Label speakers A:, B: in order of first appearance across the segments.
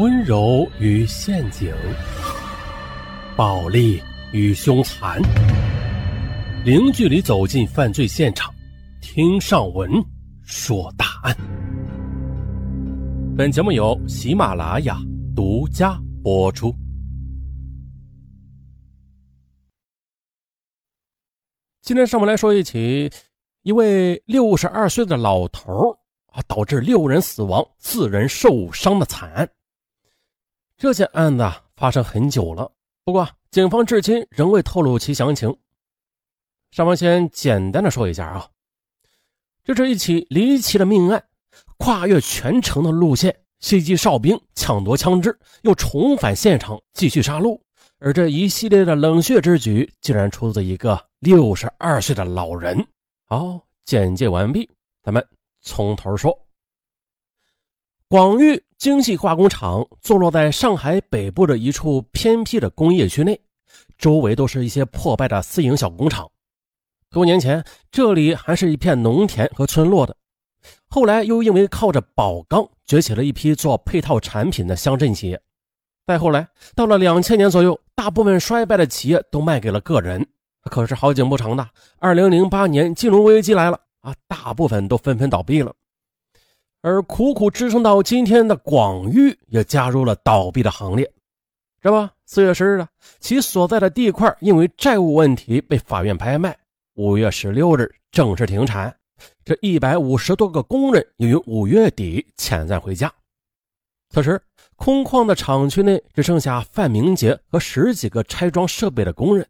A: 温柔与陷阱，暴力与凶残，零距离走进犯罪现场，听上文说大案。本节目由喜马拉雅独家播出。今天上文来说一起一位六十二岁的老头啊，导致六人死亡、四人受伤的惨案。这件案子发生很久了，不过警方至今仍未透露其详情。上方先简单的说一下啊，这是一起离奇的命案，跨越全城的路线，袭击哨兵，抢夺枪支，又重返现场继续杀戮，而这一系列的冷血之举，竟然出自一个六十二岁的老人。好，简介完毕，咱们从头说。广域精细化工厂坐落在上海北部的一处偏僻的工业区内，周围都是一些破败的私营小工厂。多年前，这里还是一片农田和村落的，后来又因为靠着宝钢崛起了一批做配套产品的乡镇企业。再后来，到了两千年左右，大部分衰败的企业都卖给了个人。可是好景不长的，二零零八年金融危机来了啊，大部分都纷纷倒闭了。而苦苦支撑到今天的广域也加入了倒闭的行列，这不，四月十日，其所在的地块因为债务问题被法院拍卖。五月十六日正式停产，这一百五十多个工人也于五月底遣散回家。此时，空旷的厂区内只剩下范明杰和十几个拆装设备的工人。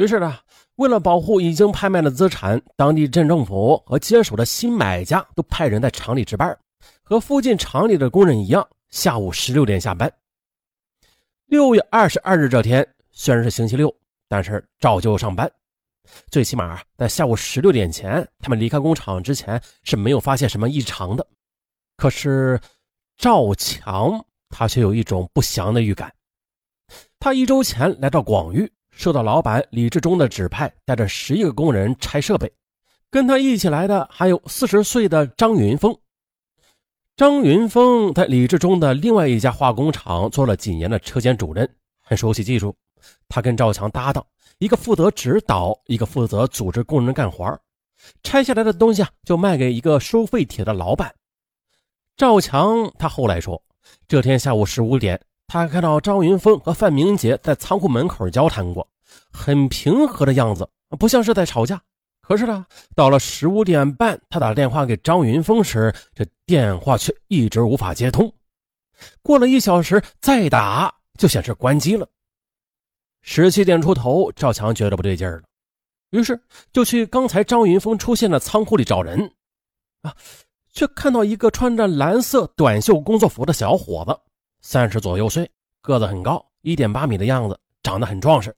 A: 于是呢。为了保护已经拍卖的资产，当地镇政府和接手的新买家都派人在厂里值班，和附近厂里的工人一样，下午十六点下班。六月二十二日这天虽然是星期六，但是照旧上班。最起码在下午十六点前，他们离开工厂之前是没有发现什么异常的。可是赵强他却有一种不祥的预感。他一周前来到广域。受到老板李志忠的指派，带着十一个工人拆设备，跟他一起来的还有四十岁的张云峰。张云峰在李志忠的另外一家化工厂做了几年的车间主任，很熟悉技术。他跟赵强搭档，一个负责指导，一个负责组织工人干活。拆下来的东西啊，就卖给一个收废铁的老板。赵强他后来说，这天下午十五点。他看到张云峰和范明杰在仓库门口交谈过，很平和的样子，不像是在吵架。可是呢，到了十五点半，他打电话给张云峰时，这电话却一直无法接通。过了一小时再打，就显示关机了。十七点出头，赵强觉得不对劲了，于是就去刚才张云峰出现的仓库里找人，啊，却看到一个穿着蓝色短袖工作服的小伙子。三十左右岁，个子很高，一点八米的样子，长得很壮实。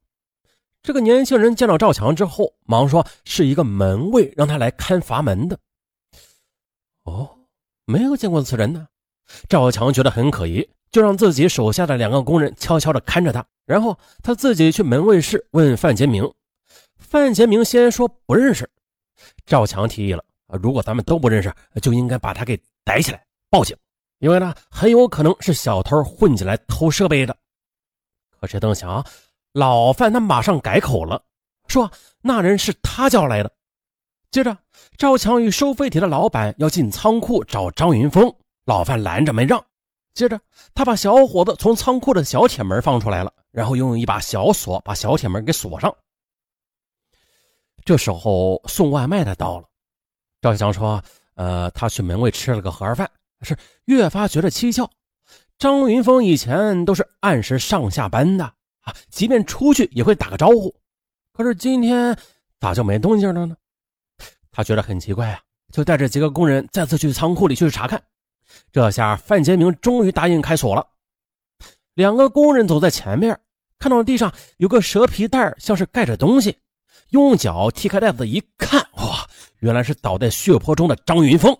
A: 这个年轻人见到赵强之后，忙说是一个门卫让他来看阀门的。哦，没有见过此人呢。赵强觉得很可疑，就让自己手下的两个工人悄悄地看着他，然后他自己去门卫室问范杰明。范杰明先说不认识。赵强提议了，如果咱们都不认识，就应该把他给逮起来，报警。因为呢，很有可能是小偷混进来偷设备的。可谁曾想，老范他马上改口了，说那人是他叫来的。接着，赵强与收废铁的老板要进仓库找张云峰，老范拦着没让。接着，他把小伙子从仓库的小铁门放出来了，然后用一把小锁把小铁门给锁上。这时候送外卖的到了，赵强说：“呃，他去门卫吃了个盒饭。”是越发觉得蹊跷。张云峰以前都是按时上下班的啊，即便出去也会打个招呼。可是今天咋就没动静了呢？他觉得很奇怪啊，就带着几个工人再次去仓库里去查看。这下范杰明终于答应开锁了。两个工人走在前面，看到地上有个蛇皮袋，像是盖着东西，用脚踢开袋子一看，哇，原来是倒在血泊中的张云峰。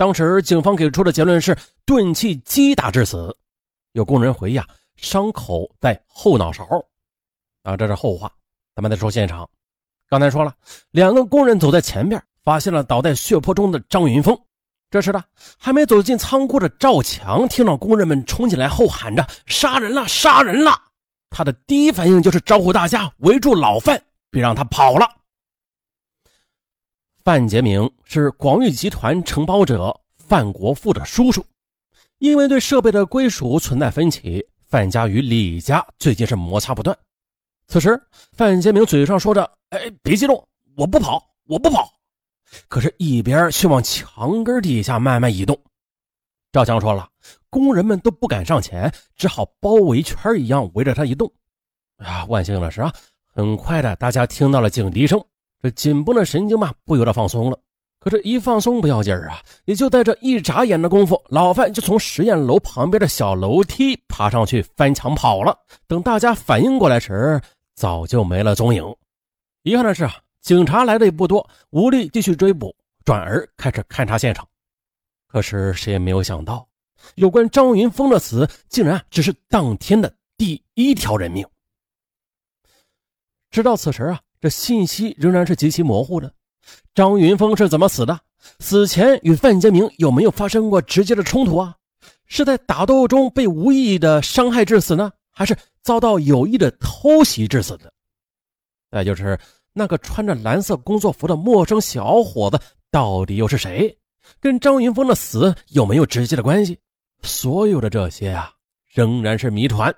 A: 当时警方给出的结论是钝器击打致死。有工人回忆啊，伤口在后脑勺。啊，这是后话，咱们再说现场。刚才说了，两个工人走在前边，发现了倒在血泊中的张云峰。这时呢还没走进仓库的赵强，听到工人们冲进来后喊着“杀人了，杀人了”，他的第一反应就是招呼大家围住老范，别让他跑了。范杰明是广域集团承包者范国富的叔叔，因为对设备的归属存在分歧，范家与李家最近是摩擦不断。此时，范杰明嘴上说着：“哎，别激动，我不跑，我不跑。”可是，一边却往墙根底下慢慢移动。赵强说了，工人们都不敢上前，只好包围圈一样围着他移动。啊，万幸的是啊，很快的，大家听到了警笛声，这紧绷的神经嘛，不由得放松了。可是，一放松不要紧啊，也就在这一眨眼的功夫，老范就从实验楼旁边的小楼梯爬上去翻墙跑了。等大家反应过来时，早就没了踪影。遗憾的是啊，警察来的也不多，无力继续追捕，转而开始勘察现场。可是谁也没有想到，有关张云峰的死，竟然只是当天的第一条人命。直到此时啊，这信息仍然是极其模糊的。张云峰是怎么死的？死前与范建明有没有发生过直接的冲突啊？是在打斗中被无意的伤害致死呢？还是遭到有意的偷袭致死的，再就是那个穿着蓝色工作服的陌生小伙子到底又是谁？跟张云峰的死有没有直接的关系？所有的这些啊，仍然是谜团。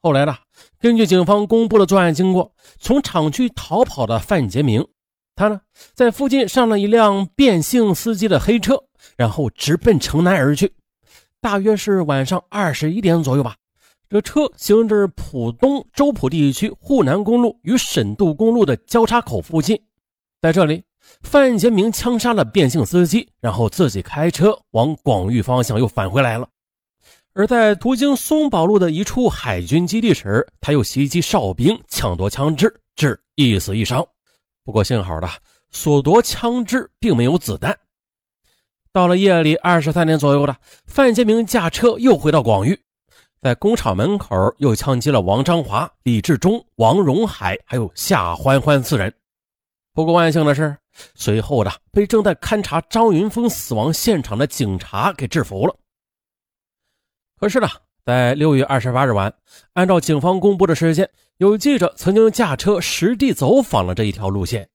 A: 后来呢，根据警方公布的作案经过，从厂区逃跑的范杰明，他呢在附近上了一辆变性司机的黑车，然后直奔城南而去，大约是晚上二十一点左右吧。这车行至浦东周浦地区沪南公路与沈渡公路的交叉口附近，在这里，范杰明枪杀了变性司机，然后自己开车往广域方向又返回来了。而在途经松宝路的一处海军基地时，他又袭击哨兵，抢夺枪支，致一死一伤。不过幸好的，所夺枪支并没有子弹。到了夜里二十三点左右的，范杰明驾车又回到广域。在工厂门口又枪击了王章华、李志忠、王荣海，还有夏欢欢四人。不过万幸的是，随后的被正在勘察张云峰死亡现场的警察给制服了。可是呢，在六月二十八日晚，按照警方公布的时间，有记者曾经驾车实地走访了这一条路线。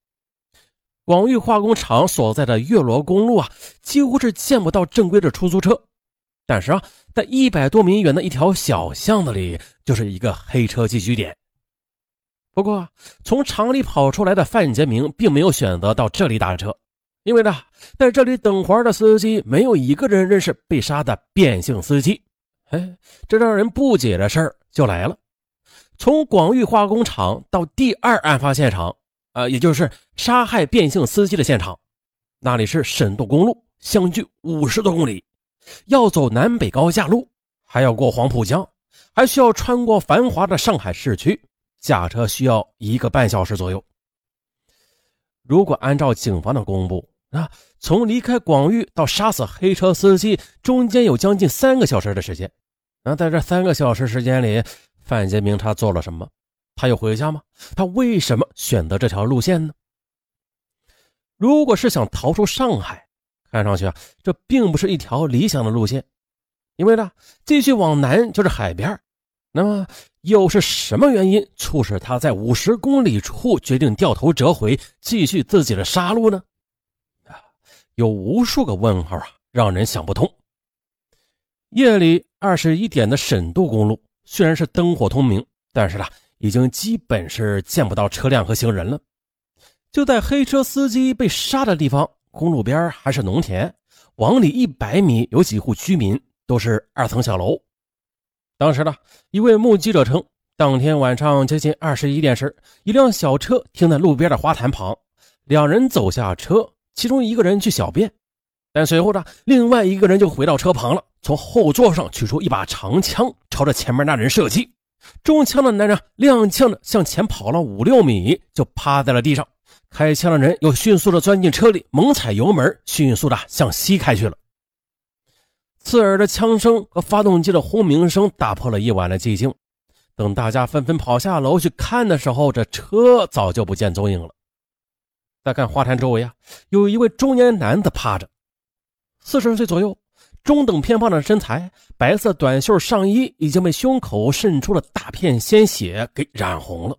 A: 广域化工厂所在的月罗公路啊，几乎是见不到正规的出租车。但是啊，在一百多米远的一条小巷子里，就是一个黑车聚居点。不过，从厂里跑出来的范杰明并没有选择到这里打车，因为呢，在这里等活的司机没有一个人认识被杀的变性司机。哎，这让人不解的事儿就来了：从广域化工厂到第二案发现场，呃，也就是杀害变性司机的现场，那里是沈渡公路，相距五十多公里。要走南北高架路，还要过黄浦江，还需要穿过繁华的上海市区，驾车需要一个半小时左右。如果按照警方的公布，啊，从离开广域到杀死黑车司机，中间有将近三个小时的时间。那在这三个小时时间里，范杰明他做了什么？他有回家吗？他为什么选择这条路线呢？如果是想逃出上海？看上去啊，这并不是一条理想的路线，因为呢，继续往南就是海边。那么，又是什么原因促使他在五十公里处决定掉头折回，继续自己的杀戮呢？啊，有无数个问号啊，让人想不通。夜里二十一点的沈渡公路虽然是灯火通明，但是呢，已经基本是见不到车辆和行人了。就在黑车司机被杀的地方。公路边还是农田，往里一百米有几户居民，都是二层小楼。当时呢，一位目击者称，当天晚上接近二十一点时，一辆小车停在路边的花坛旁，两人走下车，其中一个人去小便，但随后呢，另外一个人就回到车旁了，从后座上取出一把长枪，朝着前面那人射击。中枪的男人踉跄的向前跑了五六米，就趴在了地上。开枪的人又迅速的钻进车里，猛踩油门，迅速的向西开去了。刺耳的枪声和发动机的轰鸣声打破了夜晚的寂静。等大家纷纷跑下楼去看的时候，这车早就不见踪影了。再看花坛周围啊，有一位中年男子趴着，四十岁左右，中等偏胖的身材，白色短袖上衣已经被胸口渗出的大片鲜血给染红了。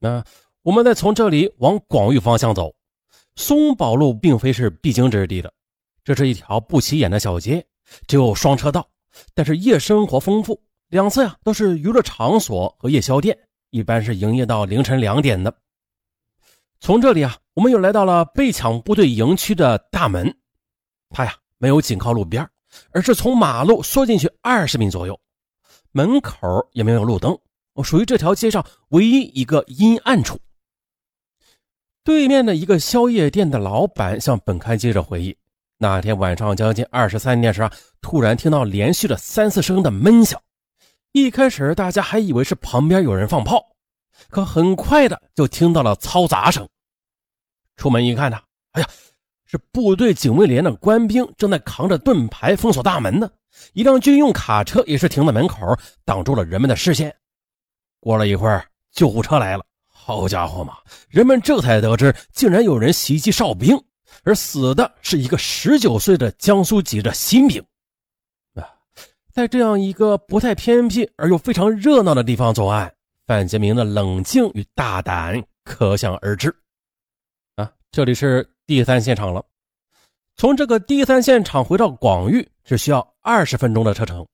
A: 那我们再从这里往广域方向走，松宝路并非是必经之地的，这是一条不起眼的小街，只有双车道，但是夜生活丰富，两侧呀都是娱乐场所和夜宵店，一般是营业到凌晨两点的。从这里啊，我们又来到了被抢部队营区的大门。它呀没有紧靠路边，而是从马路缩进去二十米左右，门口也没有路灯，属于这条街上唯一一个阴暗处。对面的一个宵夜店的老板向本刊记者回忆，那天晚上将近二十三点时啊，突然听到连续的三四声的闷响，一开始大家还以为是旁边有人放炮，可很快的就听到了嘈杂声。出门一看呢，哎呀，是部队警卫连的官兵正在扛着盾牌封锁大门呢。一辆军用卡车也是停在门口，挡住了人们的视线。过了一会儿，救护车来了。好家伙嘛，人们这才得知，竟然有人袭击哨兵，而死的是一个十九岁的江苏籍的新兵。啊，在这样一个不太偏僻而又非常热闹的地方作案，范杰明的冷静与大胆可想而知。啊这里是第三现场了，从这个第三现场回到广域只需要二十分钟的车程。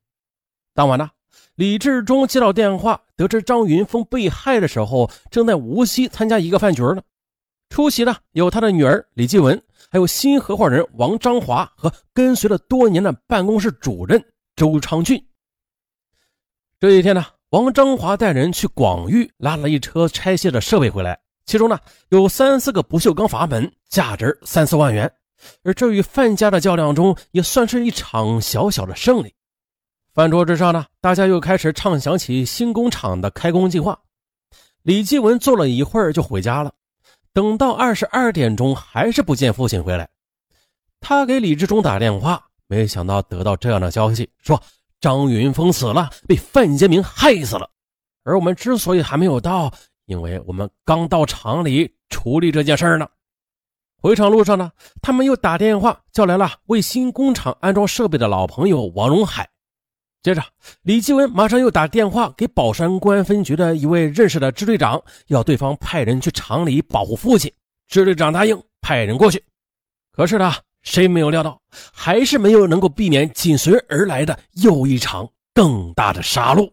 A: 当晚呢，李志忠接到电话，得知张云峰被害的时候，正在无锡参加一个饭局呢。出席的有他的女儿李继文，还有新合伙人王章华和跟随了多年的办公室主任周昌俊。这一天呢，王章华带人去广域拉了一车拆卸的设备回来。其中呢有三四个不锈钢阀门，价值三四万元，而这与范家的较量中也算是一场小小的胜利。饭桌之上呢，大家又开始畅想起新工厂的开工计划。李继文坐了一会儿就回家了，等到二十二点钟还是不见父亲回来，他给李志忠打电话，没想到得到这样的消息，说张云峰死了，被范建明害死了。而我们之所以还没有到。因为我们刚到厂里处理这件事儿呢，回厂路上呢，他们又打电话叫来了为新工厂安装设备的老朋友王荣海。接着，李继文马上又打电话给宝山公安分局的一位认识的支队长，要对方派人去厂里保护父亲。支队长答应派人过去。可是呢，谁没有料到，还是没有能够避免紧随而来的又一场更大的杀戮。